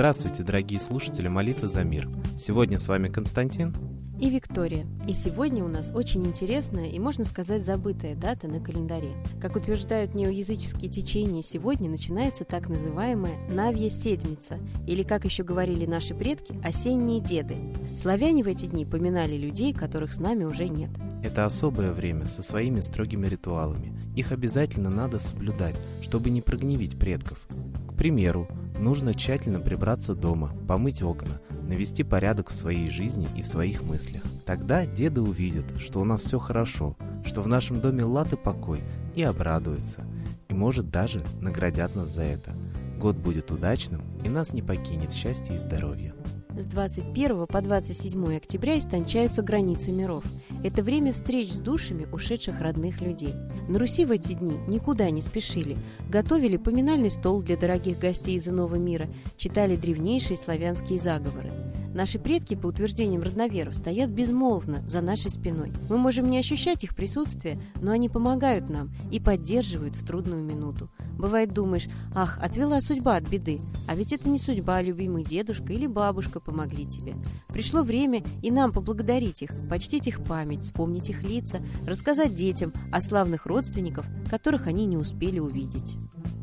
Здравствуйте, дорогие слушатели Молитвы за мир. Сегодня с вами Константин и Виктория. И сегодня у нас очень интересная и, можно сказать, забытая дата на календаре. Как утверждают неоязыческие течения, сегодня начинается так называемая Навья Седмица, или, как еще говорили наши предки, осенние деды. Славяне в эти дни поминали людей, которых с нами уже нет. Это особое время со своими строгими ритуалами. Их обязательно надо соблюдать, чтобы не прогневить предков. К примеру, Нужно тщательно прибраться дома, помыть окна, навести порядок в своей жизни и в своих мыслях. Тогда деды увидят, что у нас все хорошо, что в нашем доме лад и покой, и обрадуются. И может даже наградят нас за это. Год будет удачным, и нас не покинет счастье и здоровье. С 21 по 27 октября истончаются границы миров. Это время встреч с душами ушедших родных людей. На Руси в эти дни никуда не спешили. Готовили поминальный стол для дорогих гостей из иного мира, читали древнейшие славянские заговоры. Наши предки, по утверждениям родноверов, стоят безмолвно за нашей спиной. Мы можем не ощущать их присутствие, но они помогают нам и поддерживают в трудную минуту. Бывает, думаешь, ах, отвела судьба от беды. А ведь это не судьба, а любимый дедушка или бабушка помогли тебе. Пришло время и нам поблагодарить их, почтить их память, вспомнить их лица, рассказать детям о славных родственников, которых они не успели увидеть.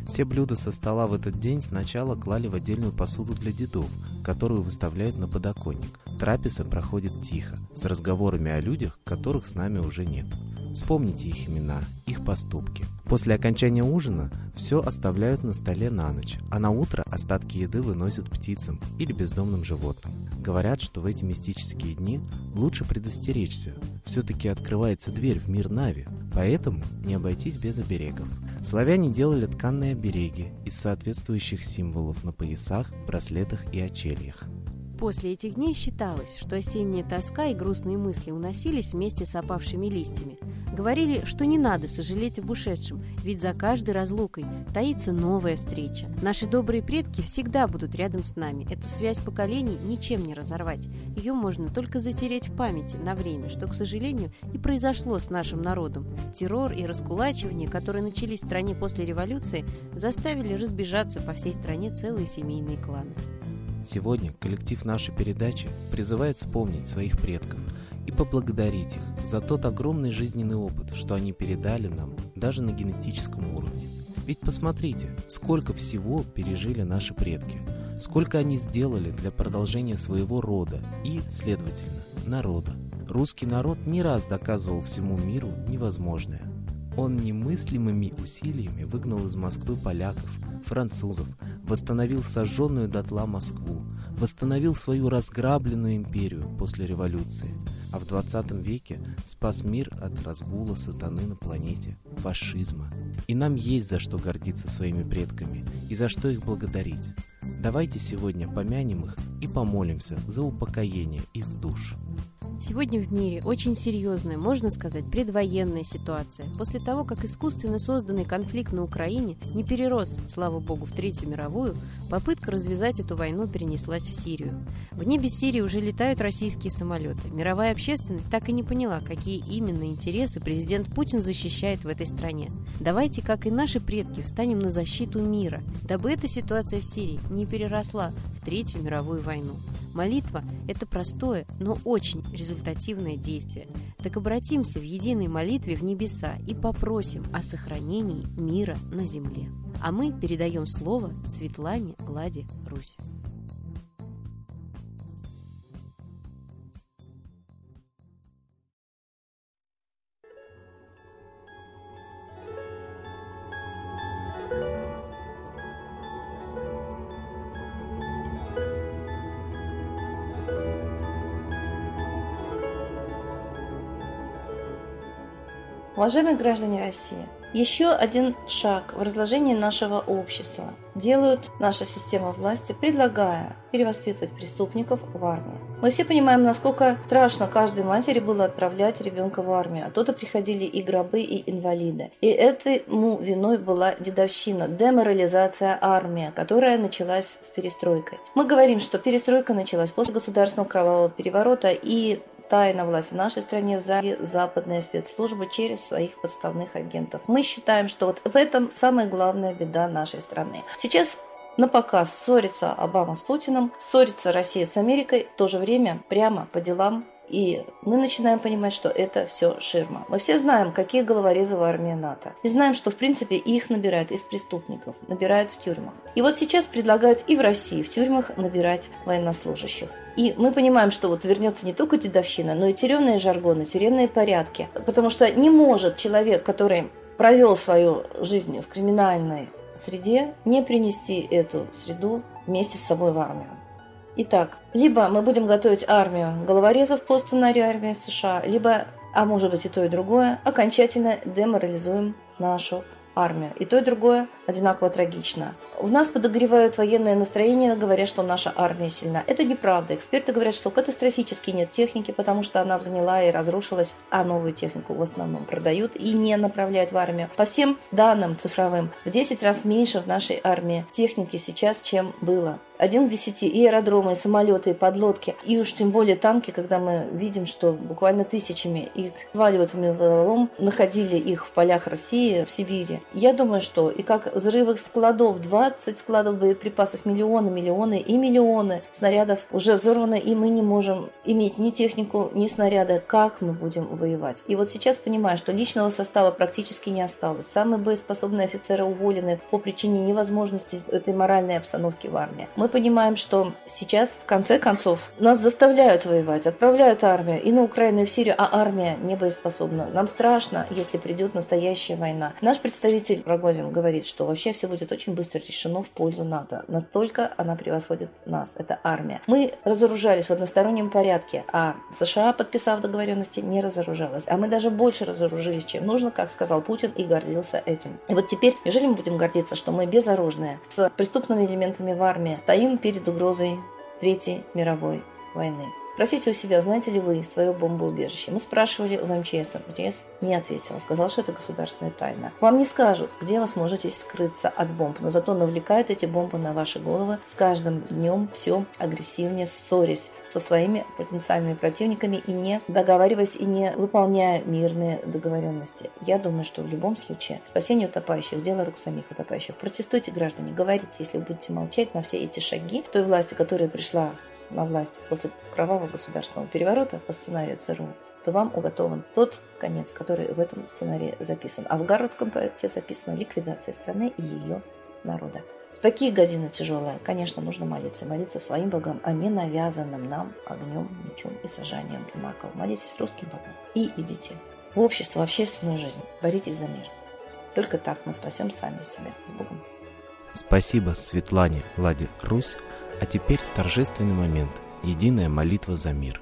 Все блюда со стола в этот день сначала клали в отдельную посуду для дедов, которую выставляют на подоконник. Трапеза проходит тихо, с разговорами о людях, которых с нами уже нет. Вспомните их имена, их поступки. После окончания ужина все оставляют на столе на ночь, а на утро остатки еды выносят птицам или бездомным животным. Говорят, что в эти мистические дни лучше предостеречься. Все-таки открывается дверь в мир Нави, поэтому не обойтись без оберегов. Славяне делали тканные обереги из соответствующих символов на поясах, браслетах и очельях. После этих дней считалось, что осенняя тоска и грустные мысли уносились вместе с опавшими листьями. Говорили, что не надо сожалеть об ушедшем, ведь за каждой разлукой таится новая встреча. Наши добрые предки всегда будут рядом с нами. Эту связь поколений ничем не разорвать. Ее можно только затереть в памяти на время, что, к сожалению, и произошло с нашим народом. Террор и раскулачивание, которые начались в стране после революции, заставили разбежаться по всей стране целые семейные кланы. Сегодня коллектив нашей передачи призывает вспомнить своих предков поблагодарить их за тот огромный жизненный опыт, что они передали нам даже на генетическом уровне. Ведь посмотрите, сколько всего пережили наши предки, сколько они сделали для продолжения своего рода и, следовательно, народа. Русский народ не раз доказывал всему миру невозможное. Он немыслимыми усилиями выгнал из Москвы поляков, французов, восстановил сожженную дотла Москву, восстановил свою разграбленную империю после революции, а в 20 веке спас мир от разгула сатаны на планете, фашизма. И нам есть за что гордиться своими предками и за что их благодарить. Давайте сегодня помянем их и помолимся за упокоение их душ. Сегодня в мире очень серьезная, можно сказать, предвоенная ситуация. После того, как искусственно созданный конфликт на Украине не перерос, слава богу, в Третью мировую, попытка развязать эту войну перенеслась в Сирию. В небе Сирии уже летают российские самолеты. Мировая общественность так и не поняла, какие именно интересы президент Путин защищает в этой стране. Давайте, как и наши предки, встанем на защиту мира, дабы эта ситуация в Сирии не переросла в Третью мировую войну. Молитва – это простое, но очень результативное действие. Так обратимся в единой молитве в небеса и попросим о сохранении мира на земле. А мы передаем слово Светлане Ладе Русь. Уважаемые граждане России, еще один шаг в разложении нашего общества делают наша система власти, предлагая перевоспитывать преступников в армию. Мы все понимаем, насколько страшно каждой матери было отправлять ребенка в армию. Оттуда приходили и гробы, и инвалиды. И этому виной была дедовщина, деморализация армии, которая началась с перестройкой. Мы говорим, что перестройка началась после государственного кровавого переворота и тайна власти в нашей стране взяли западные спецслужбы через своих подставных агентов. Мы считаем, что вот в этом самая главная беда нашей страны. Сейчас на показ ссорится Обама с Путиным, ссорится Россия с Америкой, в то же время прямо по делам и мы начинаем понимать, что это все ширма. Мы все знаем, какие головорезы в армии НАТО. И знаем, что, в принципе, их набирают из преступников, набирают в тюрьмах. И вот сейчас предлагают и в России в тюрьмах набирать военнослужащих. И мы понимаем, что вот вернется не только дедовщина, но и тюремные жаргоны, тюремные порядки. Потому что не может человек, который провел свою жизнь в криминальной среде, не принести эту среду вместе с собой в армию. Итак, либо мы будем готовить армию головорезов по сценарию армии США, либо, а может быть и то, и другое, окончательно деморализуем нашу армию. И то, и другое одинаково трагично. В нас подогревают военное настроение, говоря, что наша армия сильна. Это неправда. Эксперты говорят, что катастрофически нет техники, потому что она сгнила и разрушилась, а новую технику в основном продают и не направляют в армию. По всем данным цифровым, в 10 раз меньше в нашей армии техники сейчас, чем было один к десяти и аэродромы, и самолеты, и подлодки, и уж тем более танки, когда мы видим, что буквально тысячами их сваливают в металлолом, находили их в полях России, в Сибири. Я думаю, что и как взрывы складов, 20 складов боеприпасов, миллионы, миллионы и миллионы снарядов уже взорваны, и мы не можем иметь ни технику, ни снаряда, как мы будем воевать. И вот сейчас понимаю, что личного состава практически не осталось. Самые боеспособные офицеры уволены по причине невозможности этой моральной обстановки в армии. Мы понимаем, что сейчас, в конце концов, нас заставляют воевать, отправляют армию и на Украину, и в Сирию, а армия не боеспособна. Нам страшно, если придет настоящая война. Наш представитель Рогозин говорит, что вообще все будет очень быстро решено в пользу НАТО. Настолько она превосходит нас, это армия. Мы разоружались в одностороннем порядке, а США, подписав договоренности, не разоружалась. А мы даже больше разоружились, чем нужно, как сказал Путин, и гордился этим. И вот теперь, неужели мы будем гордиться, что мы безоружные, с преступными элементами в армии, стоим перед угрозой Третьей мировой войны. Спросите у себя, знаете ли вы свое бомбоубежище. Мы спрашивали в МЧС. МЧС не ответила. Сказал, что это государственная тайна. Вам не скажут, где вы сможете скрыться от бомб, но зато навлекают эти бомбы на ваши головы с каждым днем все агрессивнее, ссорясь со своими потенциальными противниками и не договариваясь и не выполняя мирные договоренности. Я думаю, что в любом случае спасение утопающих – дело рук самих утопающих. Протестуйте, граждане, говорите, если вы будете молчать на все эти шаги той власти, которая пришла на власть после кровавого государственного переворота по сценарию ЦРУ, то вам уготован тот конец, который в этом сценарии записан. А в Гарвардском проекте записана ликвидация страны и ее народа. В такие годины тяжелые, конечно, нужно молиться. Молиться своим богам, а не навязанным нам огнем, мечом и сажанием на кол. Молитесь русским богам и идите в общество, в общественную жизнь. Боритесь за мир. Только так мы спасем сами себя. С Богом. Спасибо Светлане Ладе Русь а теперь торжественный момент – единая молитва за мир.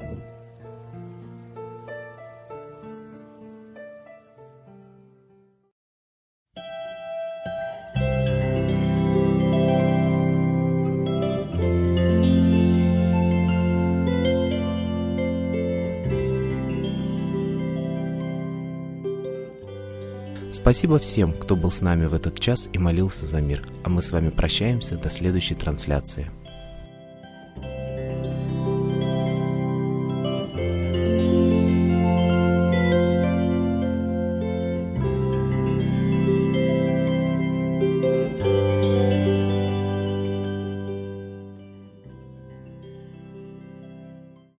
Спасибо всем, кто был с нами в этот час и молился за мир. А мы с вами прощаемся до следующей трансляции.